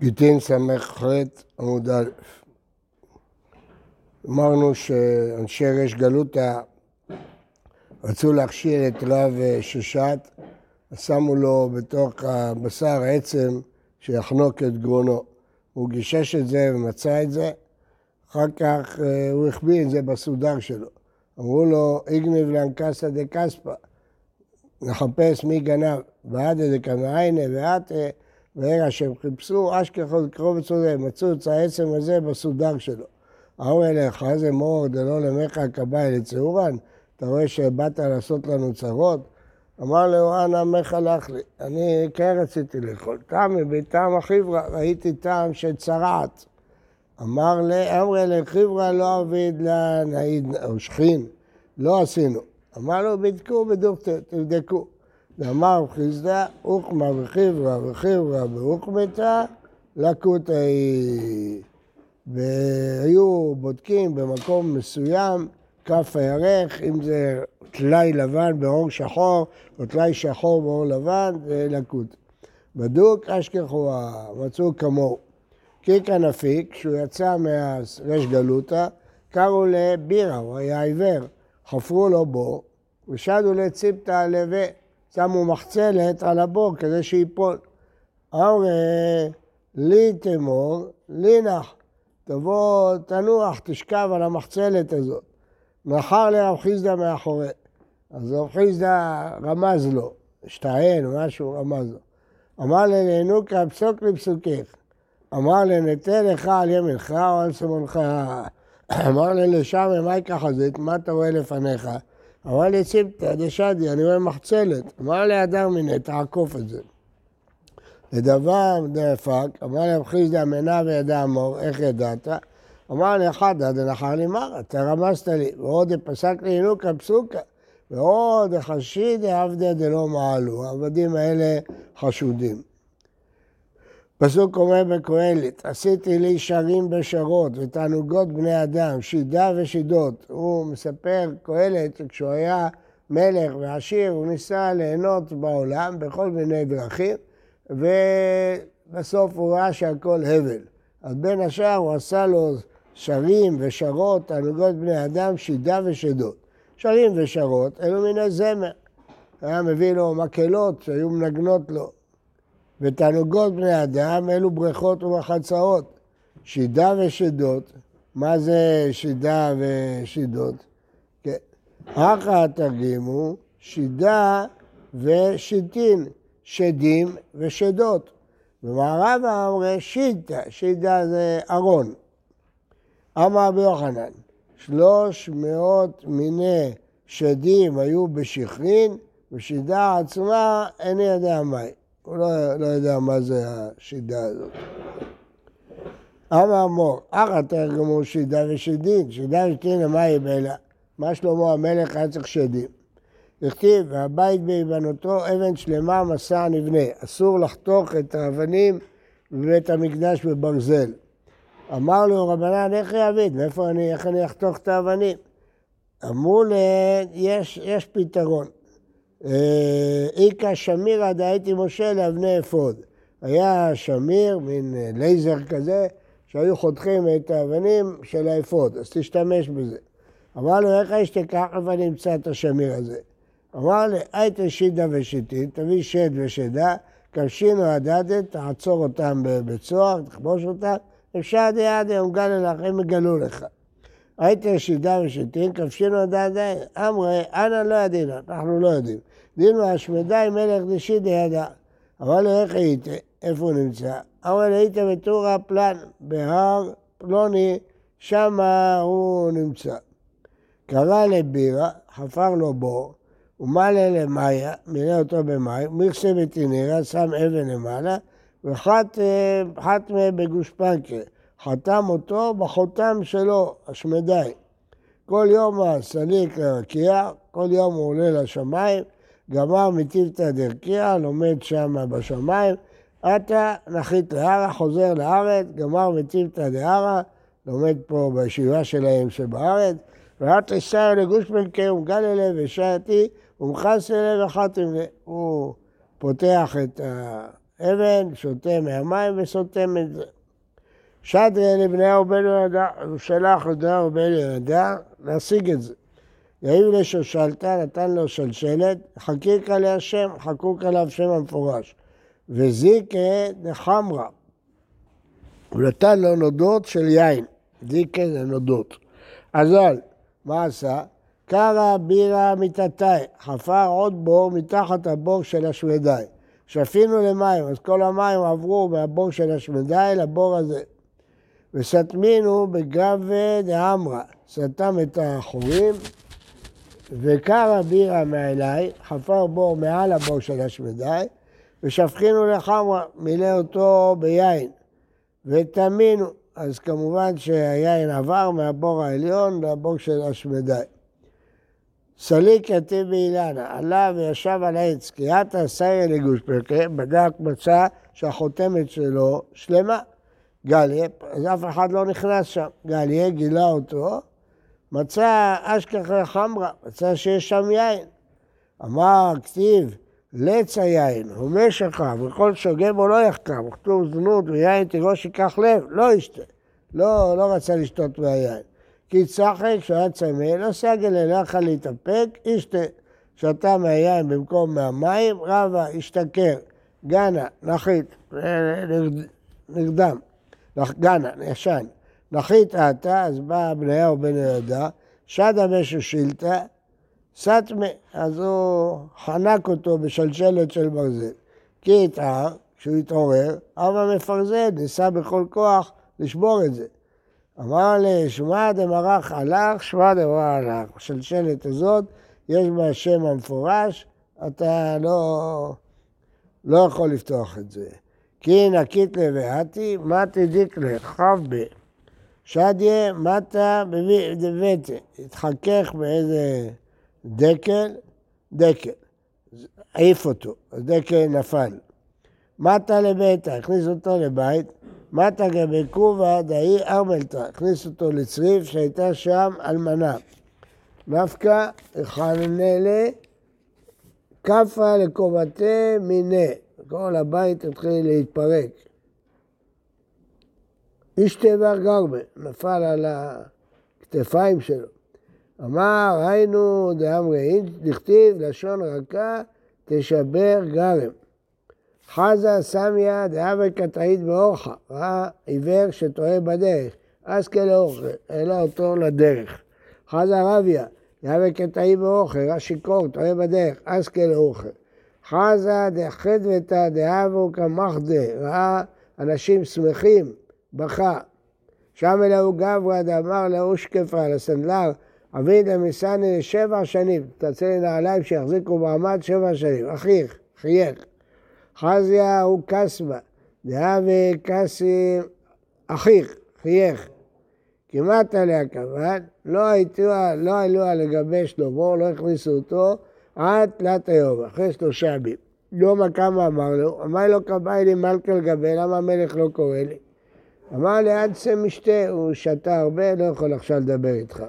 גיטין ס"ח עמוד א'. אמרנו שאנשי ריש גלותא רצו להכשיר את רב שושת, שמו לו בתוך הבשר עצם שיחנוק את גרונו. הוא גישש את זה ומצא את זה, אחר כך אה, הוא החביא את זה בסודר שלו. אמרו לו, איגניב לאנקסא דקספא, נחפש מי גנב, ועדה דקמעיינה ועתה ברגע שהם חיפשו, אשכחו קרוב וצודק, מצאו את העצם הזה בסודר שלו. אמרו אליך, איזה מור דלא למך כבאי לצהורן? אתה רואה שבאת לעשות לנו צרות? אמר לו, אנא עמך הלך לי. אני כן רציתי לאכול. טעמי בטעם החיברה, ראיתי טעם של צרעת. אמר לי, אמרי לחיברה לא אביד לה נעיד או שכין. לא עשינו. אמר לו, בדקו בדוקטור, תבדקו. ואמר חיסדא, אוכמה וחיברה וחיברה ואוכמתה, לקות היא. והיו בודקים במקום מסוים, כף הירך, אם זה טלאי לבן באור שחור, או טלאי שחור באור לבן, זה לקות. בדוק אשכחוה, מצאו כמוהו. קיקה נפיק, כשהוא יצא מהרש גלותא, קראו לבירה, הוא היה עיוור. חפרו לו בור, ושדו לציפתא לווה. שמו מחצלת על הבור כדי שייפול. אמרי, לי תמור, לי נח. תבוא, תנוח, תשכב על המחצלת הזאת. מכר לרב חיסדא מאחורי. אז רב חיסדא רמז לו, השתען משהו, רמז לו. אמר לנוקה, פסוק לפסוקך. אמר לנטה לך על ימינך או על שמאלך. אמר ללשם, מה ככה זה? מה אתה רואה לפניך? אמר לי ציפתא דשדי, אני רואה מחצלת. אמר לי אדם מיניה, תעקוף את זה. לדבר דאפק, אמר לי חיסדא מנה וידע אמור, איך ידעת? אמר לי חדא דנחר לי מרא, אתה רמזת לי, ועוד פסק לי אינוקא פסוקה, ועוד חשידי עבדי דלא מעלו, העבדים האלה חשודים. פסוק אומר בקהלת, עשיתי לי שרים בשרות ותענוגות בני אדם, שידה ושידות. הוא מספר, קהלת, שכשהוא היה מלך ועשיר, הוא ניסה ליהנות בעולם בכל מיני דרכים, ובסוף הוא ראה שהכל הבל. אז בין השאר הוא עשה לו שרים ושרות, תענוגות בני אדם, שידה ושידות. שרים ושרות אלו מן הזמר. היה מביא לו מקהלות שהיו מנגנות לו. ותענוגות בני אדם אלו בריכות ומחצאות. שידה ושדות, מה זה שידה ושידות? כן. אחא התרגימו, שידה ושיטין, שדים ושדות. במערב אמרי שידה, שידה זה ארון. אמר רבי יוחנן, שלוש מאות מיני שדים היו בשכרין, ושידה עצמה איני יודע מהי. הוא לא, לא יודע מה זה השידה הזאת. אמר מור, אחא תרגמו שידה ושידין, שידה ושדין מה היא בלה? מה שלמה המלך היה צריך שדים? הכתיב, והבית בהיבנותו אבן שלמה מסע נבנה. אסור לחתוך את האבנים בבית המקדש בברזל. אמר לו רבנן, איך יעביד? מאיפה אני, איך אני אחתוך את האבנים? אמרו להם, יש, יש פתרון. אה, איכא שמירא דאייתי משה לאבני אפוד. היה שמיר, מין אה, לייזר כזה, שהיו חותכים את האבנים של האפוד, אז תשתמש בזה. אמר לו, איך יש תיקח ואני אמצא את השמיר הזה? אמר לי, הייתה שידה ושידתין, תביא שד ושדה, כבשינו הדדת, תעצור אותם בבית סוהר, תכבוש אותם, אפשר דיאדה, הם גלו לך, הם יגלו לך. הייתה שידה ושיטין, כבשינו הדדת, אמרי, אנא לא ידינו, אנחנו לא יודעים. דין והשמדי מלך דשידי ידע. לו, איך היית? איפה הוא נמצא? אמר לו, היית בטורה פלן, בהר פלוני, שמה הוא נמצא. קרא לבירה, חפר לו בור, ומלא למאיה, מילא אותו במים, מכסה בתינרה, שם אבן למעלה, וחת חתמה בגושפנקה. חתם אותו בחותם שלו, השמדי. כל יום הסליק לרקיע, כל יום הוא עולה לשמיים, גמר מטיבתא דרקיע, לומד שם בשמיים, עתה נחית להרה, חוזר לארץ, גמר מטיבתא דהרה, לומד פה בישיבה שלהם שבארץ, ועתה שר לגוש מלכה ומגללה ושעתי ומכס אלה וחתם הוא פותח את אבן, שותה מהמים וסותם את זה. שדרי לבניהו בן יהודה, הוא שלח לבניהו בן יהודה להשיג את זה. יאיר לשושלתא, נתן לו שלשלת, חקיקה להשם, חקוק עליו שם המפורש. וזיקה דחמרה. הוא נתן לו נודות של יין. זיקה זה נודות. אזל, מה עשה? קרא בירה מיטתאי, חפר עוד בור מתחת הבור של השמדי. שפינו למים, אז כל המים עברו מהבור של השמדי לבור הזה. וסתמינו בגבי דאמרה, סתם את החורים, וקרא בירה מעילי, חפר בור מעל הבור של השמדי, ושפכינו לחמרה, מילא אותו ביין, ותמינו, אז כמובן שהיין עבר מהבור העליון לבור של השמדי. סליק יתיב באילנה, עלה וישב על העץ, כי עתה סיירי לגוש פרקה, בדק מצא שהחותמת שלו שלמה. גליה, אז אף אחד לא נכנס שם. גליה גילה אותו, מצא אשכחה חמרה, מצא שיש שם יין. אמר, כתיב, לץ היין, הומה שכב, וכל שוגה בו לא יחכם, וכתוב זנות ויין תירוש ייקח לב, לא ישתה. לא, לא רצה לשתות מהיין. כי צחק, כשהוא היה צמא, לא סגל אלא יכול להתאפק, ישתה. שתה מהיין במקום מהמים, רבה, השתכר, גנה, נחית, נרדם, גנה, ישן. נחית עתה, אז בא בניהו בן יהודה, שדה משהו שילתא, סטמה, אז הוא חנק אותו בשלשלת של ברזל. כי יתער, כשהוא התעורר, אבא מפרזל, ניסה בכל כוח לשבור את זה. אמר לי, שמע דמרח הלך, שמע דמרח הלך. בשלשלת הזאת יש בה שם המפורש, אתה לא, לא יכול לפתוח את זה. כי נקית לביאתי, מתי דיקלה, חב ב. שדיה מטה דבטה, התחכך באיזה דקל, דקל, העיף אותו, הדקל נפל. מטה לביתה, הכניס אותו לבית, מטה גבי קובה דאי ארמלתא, הכניס אותו לצריף שהייתה שם אלמנה. נפקא חנלה כפה לקומתה מיני, כל הבית התחיל להתפרק. איש טבע גרבה, נפל על הכתפיים שלו. אמר, היינו דאמרי, דכתיב לשון רכה תשבר גרם. חזה סמיה דאבי קטעית באורחה, ראה עיוור שטועה בדרך, אז כאורחה, העלה אותו לדרך. חזה רביה, דאבי קטעית באורחה, ראה שיכור, טועה בדרך, אז כאורחה. חזה דחדוותא דאבו כמחדה, ראה אנשים שמחים, בכה. שם אלוהו גברא דאמר לאושקפה, לסנדלר, אבידה מסני שבע שנים, תצא לי נעליים שיחזיקו מעמד שבע שנים. אחיך, חייך. חזיה הוא קסבה, דהווה קסי אחיך, חייך. כמעט עליה כבד, לא, לא עלו לגבי שלמה, לא הכניסו אותו עד תלת היום, אחרי שלושה ימים. יום הכמה אמר לו, אמר לו כבאי לי מלכה לגבי, למה המלך לא קורא לי? אמר לי, עד צא משתה, הוא שתה הרבה, לא יכול עכשיו לדבר איתך.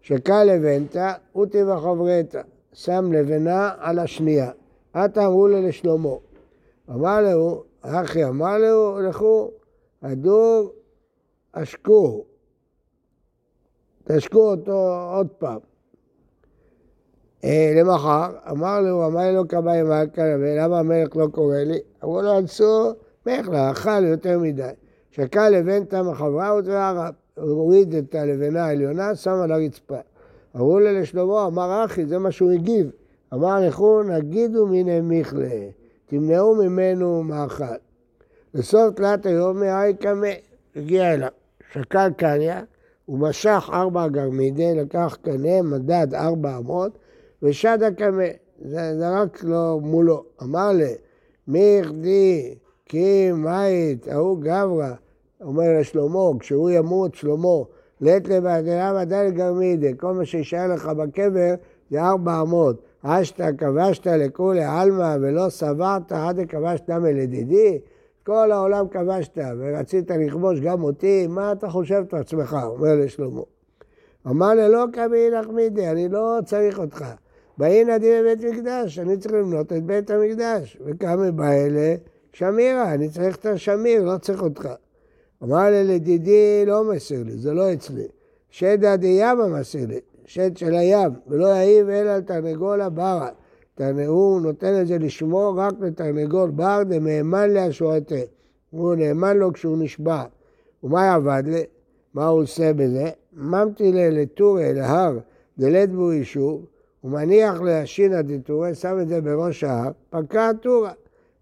שקע לבנתא, אותי וחברתא, שם לבנה על השנייה. עתה אמרו לו לשלמה. אמר לו, אחי אמר לו, לכו, הדור עשקו, תשקו אותו עוד פעם. אה, למחר, אמר לו, אמר לו כבאי מלכה, למה המלך לא קורא לי? אמרו לו, אנסו, מלך לא, אכל יותר מדי. שקע לבנתא מחברה ותרערב. הוריד את הלבנה העליונה, שם על הרצפה. אמרו לו לשלמה, אמר אחי, זה מה שהוא הגיב. אמר לכו, נגידו מיני מיכלה, תמנעו ממנו מאכל. בסוף תלת היום מהי קמא, הגיע אליו, שקל קניה, הוא משך ארבע גרמידי, לקח קנה, מדד ארבע אמות, ושד הקמא, זה זרק לו מולו. אמר לי, מי יכדי, כי מית, ההוא גברא, אומר לשלמה, כשהוא ימות, שלמה, לית לבעדינה ודאי לגרמידי, כל מה שישאר לך בקבר זה ארבע אמות. אשתא כבשת לכולי עלמא ולא סברת עד כבשת מלדידי? כל העולם כבשת ורצית לכבוש גם אותי, מה אתה חושב את עצמך? אומר לשלמה. אמר לי, לא קמי נחמידי, אני לא צריך אותך. באין עדי בבית מקדש, אני צריך למנות את בית המקדש. וכמה באלה שמירה, אני צריך את השמיר, לא צריך אותך. אמר לי, לדידי לא מסיר לי, זה לא אצלי. שדא דיאמה מסיר לי, שד של הים, ולא יעיב אלא על הברה. הוא נותן את זה לשמור רק לתרנגול בר דמאמן להשועתה. הוא נאמן לו כשהוא נשבע. ומה יעבד לי? מה הוא עושה בזה? ממתי לטורי, להר, דלת בו יישוב, הוא מניח להשינא דטורי, שם את זה בראש ההר, פקע טורה.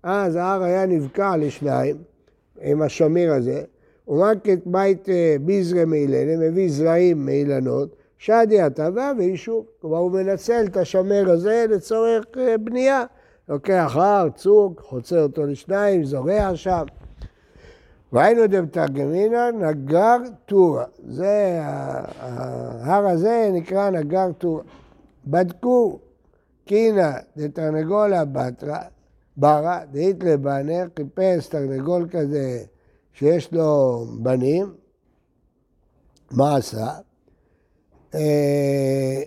אז ההר היה נבקע לשניים עם השמיר הזה, ומקת בית אה, ביזרי מאילנה, מביא זרעים מאילנות, שדי הטבה ויישוב. כלומר, הוא מנצל את השמר הזה לצורך אה, בנייה. לוקח הר, צוק, חוצה אותו לשניים, זורע שם. והיינו דמתרגמינא נגר טורה. זה, ההר הזה נקרא נגר טורה. בדקו קינא דתרנגולה בתרא, ברא, דאית לבנר, חיפש תרנגול כזה שיש לו בנים, מה עשה? אה,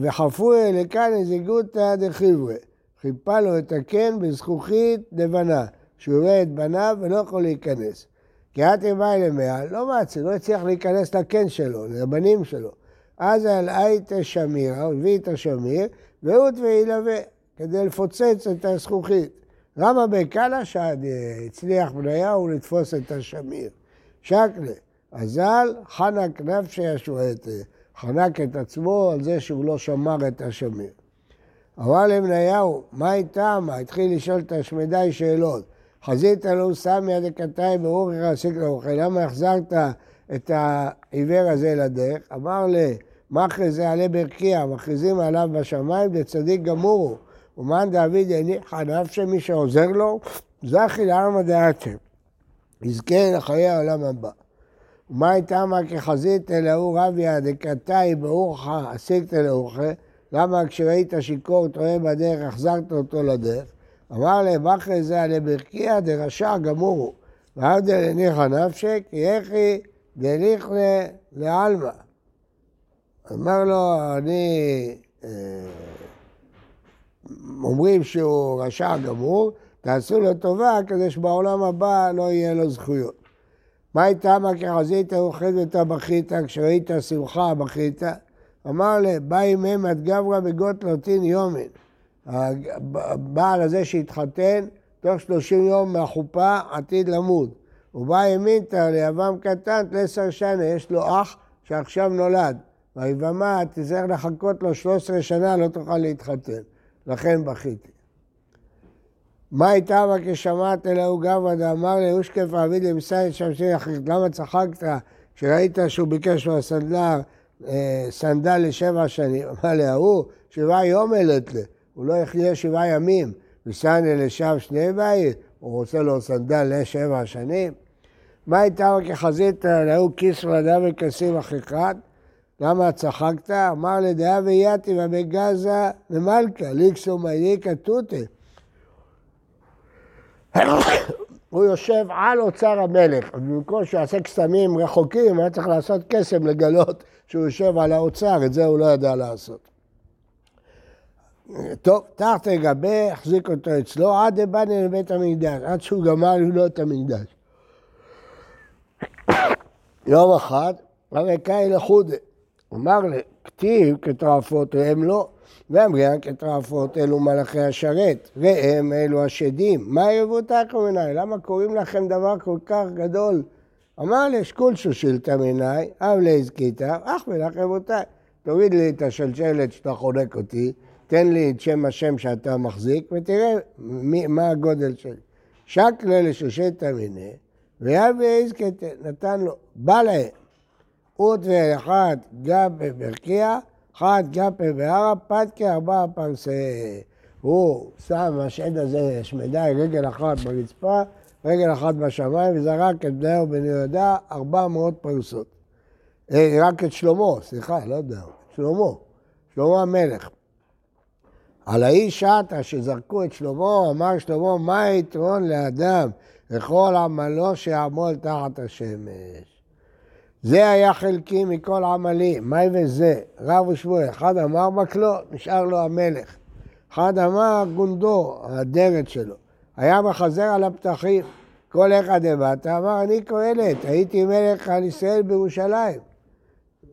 וחפו לכאן איזה גותא דחיברי, חיפה לו את הקן בזכוכית לבנה, שהוא רואה את בניו ולא יכול להיכנס. כי את בא למעל, לא מעצים, לא הצליח להיכנס לקן שלו, לבנים שלו. אז על אית שמירה, הוא הביא את השמיר, והות וילווה, כדי לפוצץ את הזכוכית. רמא בקלה שהצליח בניהו לתפוס את השמיר. שקלה, אזל חנק נפשי השועט, חנק את עצמו על זה שהוא לא שמר את השמיר. אמר לבניהו, מה איתם? התחיל לשאול את השמדי שאלות. חזית לו סמי עד הקטאי ברוך יחסיק לאוכל, למה החזרת את העיוור הזה לדרך? אמר לי, מחרי זה עלי ברקיע, מכריזים עליו בשמיים, לצדיק גמור הוא. ומאן דאביד הניחא נפשי מי שעוזר לו, זכי לעלמא דעתם. יזכה לחיי העולם הבא. ומה איתמה כחזית אלוהו רביה דקתאי ברוך עשית אלוהוכה, למה כשראית שיכור טועה בדרך, החזרת אותו לדרך? אמר להם, אחרי זה עלי ברקיע דרשע גמור הוא. ועבדל הניחא נפשי, כי יחי דליכנה לעלמא. אמר לו, אני... אה, אומרים שהוא רשע גמור, תעשו לו טובה כדי שבעולם הבא לא יהיה לו זכויות. מה איתה מה כחזית אוכל וטבחית, כשראית שמחה בכית? אמר לה, בא עמהם עד גברא בגוטלוטין יומין. הבעל הזה שהתחתן, תוך שלושים יום מהחופה עתיד למות. הוא בא ימינתא ליבם קטן, תלסר שנה, יש לו אח שעכשיו נולד. ויבמה, תצטרך לחכות לו 13 שנה, לא תוכל להתחתן. לכן בכיתי. מה הייתה בה כשמעת אלוהו גברא דאמר לאושקף עביד למסייד שמשי יחיד? למה צחקת כשראית שהוא ביקש מהסנדלר אה, סנדל לשבע שנים? אמר לי, ההוא שבעה יום העלית לי, הוא לא יחיה שבעה ימים. וסני לשם שני בית, הוא רוצה לו סנדל לשבע שנים. מה הייתה כחזית להוא כיס ולדה וכסים אחיקת? למה צחקת? אמר לדעה ויאתי ובגזה למלכה, ליקסו מייקה תותה. הוא יושב על אוצר המלך, במקום שהוא יעשה קסמים רחוקים, היה צריך לעשות קסם לגלות שהוא יושב על האוצר, את זה הוא לא ידע לעשות. טוב, תחת גבי, החזיק אותו אצלו, עד דבני לבית המקדש, עד שהוא גמר לבנות את המקדש. יום אחד, הרי קאי לחודה. אמר לכתיב כתרפות הם לא, ואמריה כתרפות אלו מלאכי השרת, והם אלו השדים. מה יבותקו מנהי? למה קוראים לכם דבר כל כך גדול? אמר לי, שקולשו שילתא מנהי, אב להזכיתא, אך מלאך יבותיי. תוריד לי את השלשלת שאתה חונק אותי, תן לי את שם השם שאתה מחזיק, ותראה מי, מה הגודל שלי. שקלה לשושתא מיניה, ויביא איזקתא, נתן לו, בא להם. אות ואחד גפה ברקיע, אחד גפה בהרה, פתקי ארבעה פרסה. הוא שם השד הזה, שמדי, רגל אחת ברצפה, רגל אחת בשמיים, וזרק את בני ובני יהודה ארבע מאות פרסות. אה, רק את שלמה, סליחה, לא יודע, שלמה, שלמה המלך. על האיש עטה שזרקו את שלמה, אמר שלמה, מה היתרון לאדם וכל עמלו שיעמול תחת השמש? זה היה חלקי מכל עמלי, מאי וזה, רב ושבועי, אחד אמר מקלו, נשאר לו המלך. אחד אמר גונדו, הדרת שלו. היה מחזר על הפתחים. כל אחד דבאת אמר, אני קהלת, הייתי מלך על ישראל בירושלים.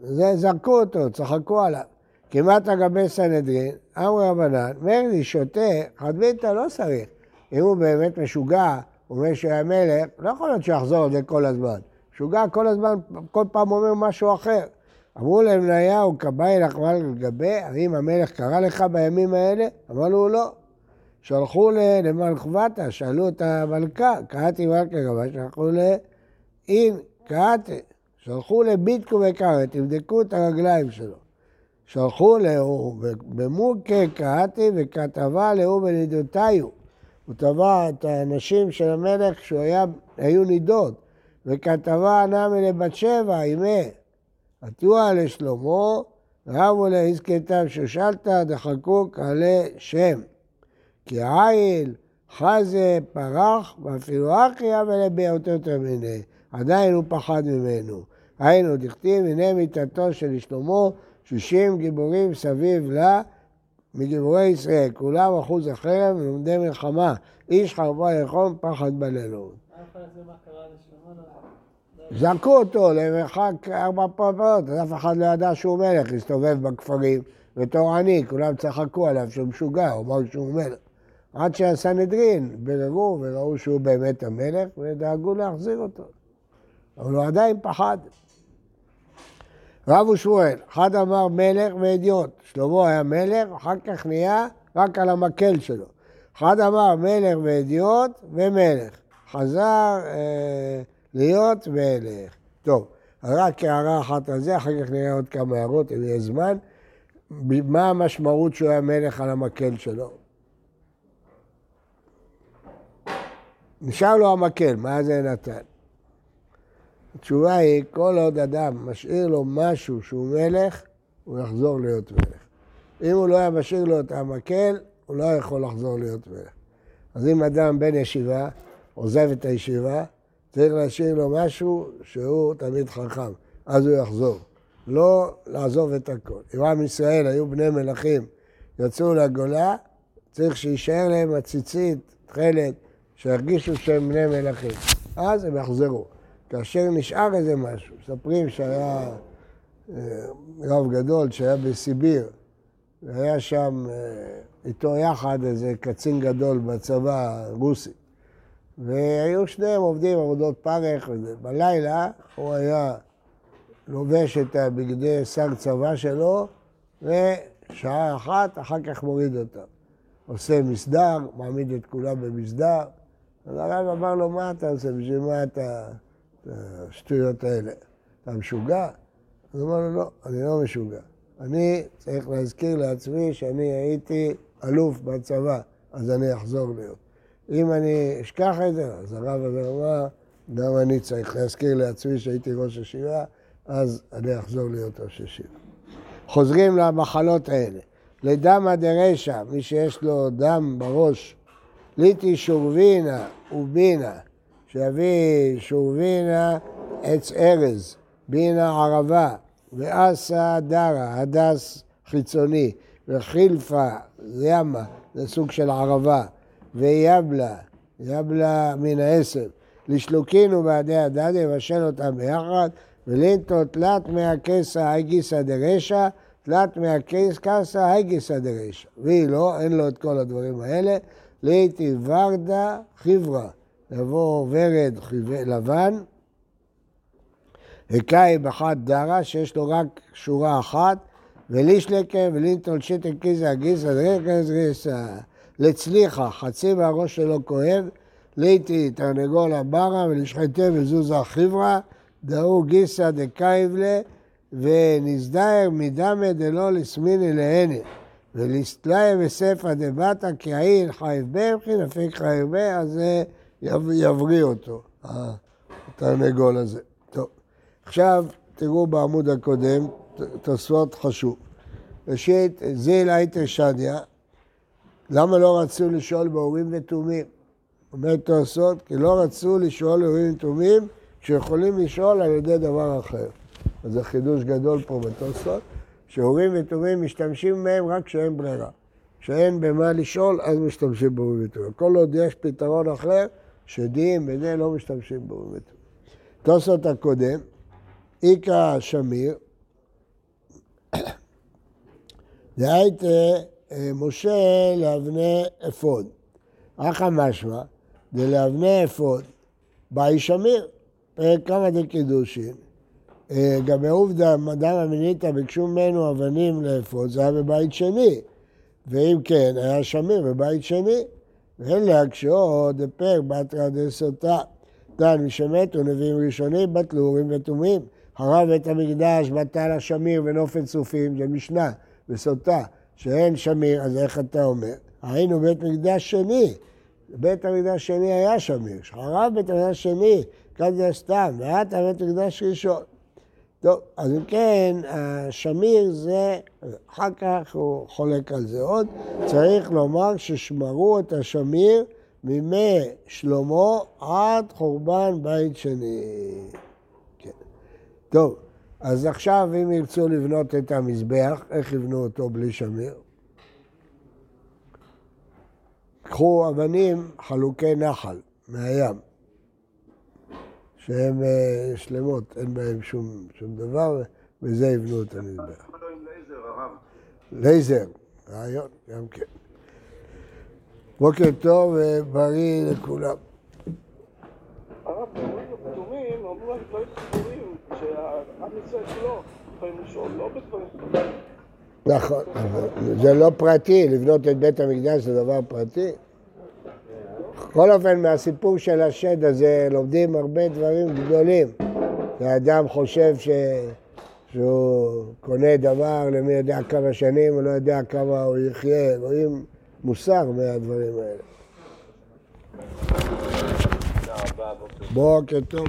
זה, זרקו אותו, צחקו עליו. כמעט אגבי סנהדרין, אמרו רבנן, מרני שותה, חדמיתא לא צריך. אם הוא באמת משוגע, הוא אומר שהוא היה מלך, לא יכול להיות שיחזור על זה כל הזמן. משוגע כל הזמן, כל פעם אומר משהו אחר. אמרו להם ליהו, כבאי לחמל על גבי, האם המלך קרא לך בימים האלה? אמר לו, לא. שלחו למלכבתה, שאלו את המלכה, קראתי מלכה גבה, שלחו לאין, קראתי. שלחו לביטקו וקרא, תבדקו את הרגליים שלו. שלחו להוא, במוקה קראתי וכתבה להוא בנידותיו. הוא תבע את הנשים של המלך כשהיו נידות, וכתבה נמי לבת שבע, אימה. עטוה לשלמה, רבו לעסקתם שושלתא דחקוק עלי שם. כי עיל, חזה, פרח, ואפילו אחיה ולביאותו תמיני. עדיין הוא פחד ממנו. היינו, דכתיב, הנה מיתתו של שלמה, שישים גיבורים סביב לה, מגיבורי ישראל, כולם אחוז החרב ולומדי מלחמה. איש חרבו יחום, פחד בלילות. זרקו אותו למרחק ארבע פעמים, אז אף אחד לא ידע שהוא מלך, הסתובב בכפרים בתור עני, כולם צחקו עליו שהוא משוגע, הוא אמר שהוא מלך. עד שהסנהדרין ביררו וראו שהוא באמת המלך, ודאגו להחזיר אותו. אבל הוא עדיין פחד. רב ושמואל, אחד אמר מלך ואדיוט, שלמה היה מלך, אחר כך נהיה רק על המקל שלו. אחד אמר מלך ואדיוט ומלך. חזר אה, להיות מלך. טוב, רק הערה אחת על זה, אחר כך נראה עוד כמה הערות, אם יהיה זמן. מה המשמעות שהוא היה מלך על המקל שלו? נשאר לו המקל, מה זה נתן? התשובה היא, כל עוד אדם משאיר לו משהו שהוא מלך, הוא יחזור להיות מלך. אם הוא לא היה משאיר לו את המקל, הוא לא יכול לחזור להיות מלך. אז אם אדם בן ישיבה, עוזב את הישיבה, צריך להשאיר לו משהו שהוא תמיד חכם, אז הוא יחזור. לא לעזוב את הכל. אם עם ישראל היו בני מלכים, יצאו לגולה, צריך שיישאר להם הציצית, תכלת, שירגישו שהם בני מלכים. אז הם יחזרו. כאשר נשאר איזה משהו, מספרים שהיה אה, רב גדול שהיה בסיביר, והיה שם אה, איתו יחד איזה קצין גדול בצבא הרוסי. והיו שניהם עובדים עבודות פרך, בלילה הוא היה לובש את הבגדי שר צבא שלו, ושעה אחת, אחר כך מוריד אותם. עושה מסדר, מעמיד את כולם במסדר. אז הרב אמר לו, מה אתה עושה? בשביל מה אתה... השטויות האלה? אתה משוגע? אז הוא אמר לו, לא, אני לא משוגע. אני צריך להזכיר לעצמי שאני הייתי אלוף בצבא, אז אני אחזור להיות. אם אני אשכח את זה, אז הרב הזה אמר, גם אני צריך להזכיר לעצמי שהייתי ראש ישיבה, אז אני אחזור להיות ראש ישיבה. חוזרים למחלות האלה. לדמא דרשע, מי שיש לו דם בראש, ליטי שורבינה ובינה, שיביא שורבינה עץ ארז, בינה ערבה, ואסה דרה, הדס חיצוני, וחילפה, ימה, זה סוג של ערבה. ויבלה, יבלה מן העשב. לשלוקינו בעדי הדד, יבשל אותם ביחד, ולינטו תלת מהכסה היגיסא דרשע, תלת מהכסה היגיסא דרשע. והיא לא, אין לו את כל הדברים האלה. ליתי ורדה חברה, יבוא ורד לבן, הקאי בחד דרה, שיש לו רק שורה אחת, ולישלקה ולינטול שיטל קיזה גיסא דרקה זריסא. לצליחה, חצי מהראש שלו כואב, ליטי תרנגול הברה ולשחטה וזוזה חברה, דאו גיסא דקייבלה, ונזדהר מדמה דלא לסמיני להנה. ולסטלאי וספא דבתא כעיל חייב ברכי, נפיק חייב בה, אז יבריא אותו, התרנגול הזה. טוב, עכשיו תראו בעמוד הקודם, תוספות חשוב. ראשית, זיל הייטר שדיה, למה לא רצו לשאול באורים ותומים? אומר תוספות, כי לא רצו לשאול באורים ותומים כשיכולים לשאול על ידי דבר אחר. אז זה חידוש גדול פה בתוספות, שאורים ותומים משתמשים בהם רק כשאין ברירה. כשאין במה לשאול, אז משתמשים באורים ותומים. כל עוד יש פתרון אחר, שדים וזה לא משתמשים באורים ותומים. תוספות הקודם, איכא שמיר, דאייתי משה לאבני אפוד. הכא משמע, דלאבני אפוד, בעי שמיר, פרק כמה דקידושין. גם מעובדא, מדמא בן נתינה, ביקשו ממנו אבנים לאפוד, זה היה בבית שני. ואם כן, היה שמיר בבית שני. ואין להקשו דפר בתרא דסוטה. דן משמתו נביאים ראשונים, בטלו אורים ותומים. חרב בית המקדש, בטל השמיר ונופן צופים, זה משנה, וסוטה, שאין שמיר, אז איך אתה אומר? היינו בית מקדש שני. בית המקדש שני היה שמיר, חרב בית המקדש שני, כאן זה סתם, ואתה בית מקדש ראשון. טוב, אז אם כן, השמיר זה, אחר כך הוא חולק על זה עוד, צריך לומר ששמרו את השמיר מימי שלמה עד חורבן בית שני. כן. טוב, אז עכשיו אם ירצו לבנות את המזבח, איך יבנו אותו בלי שמיר? קחו אבנים חלוקי נחל מהים. שהן אה, שלמות, אין בהן שום, שום דבר, וזה יבנו את המזבח. לייזר, רעיון, גם כן. בוקר טוב ובריא לכולם. הרב, באורים הפטורים, אמרו רק דברים שהעם ישראל כולו יכולים לשאול, לא בדברים נכון, זה לא פרטי, לבנות את בית המקדש זה דבר פרטי. בכל אופן, מהסיפור של השד הזה לומדים הרבה דברים גדולים. האדם חושב ש... שהוא קונה דבר למי יודע כמה שנים, הוא לא יודע כמה הוא יחיה, רואים מוסר מהדברים האלה. בוקר טוב.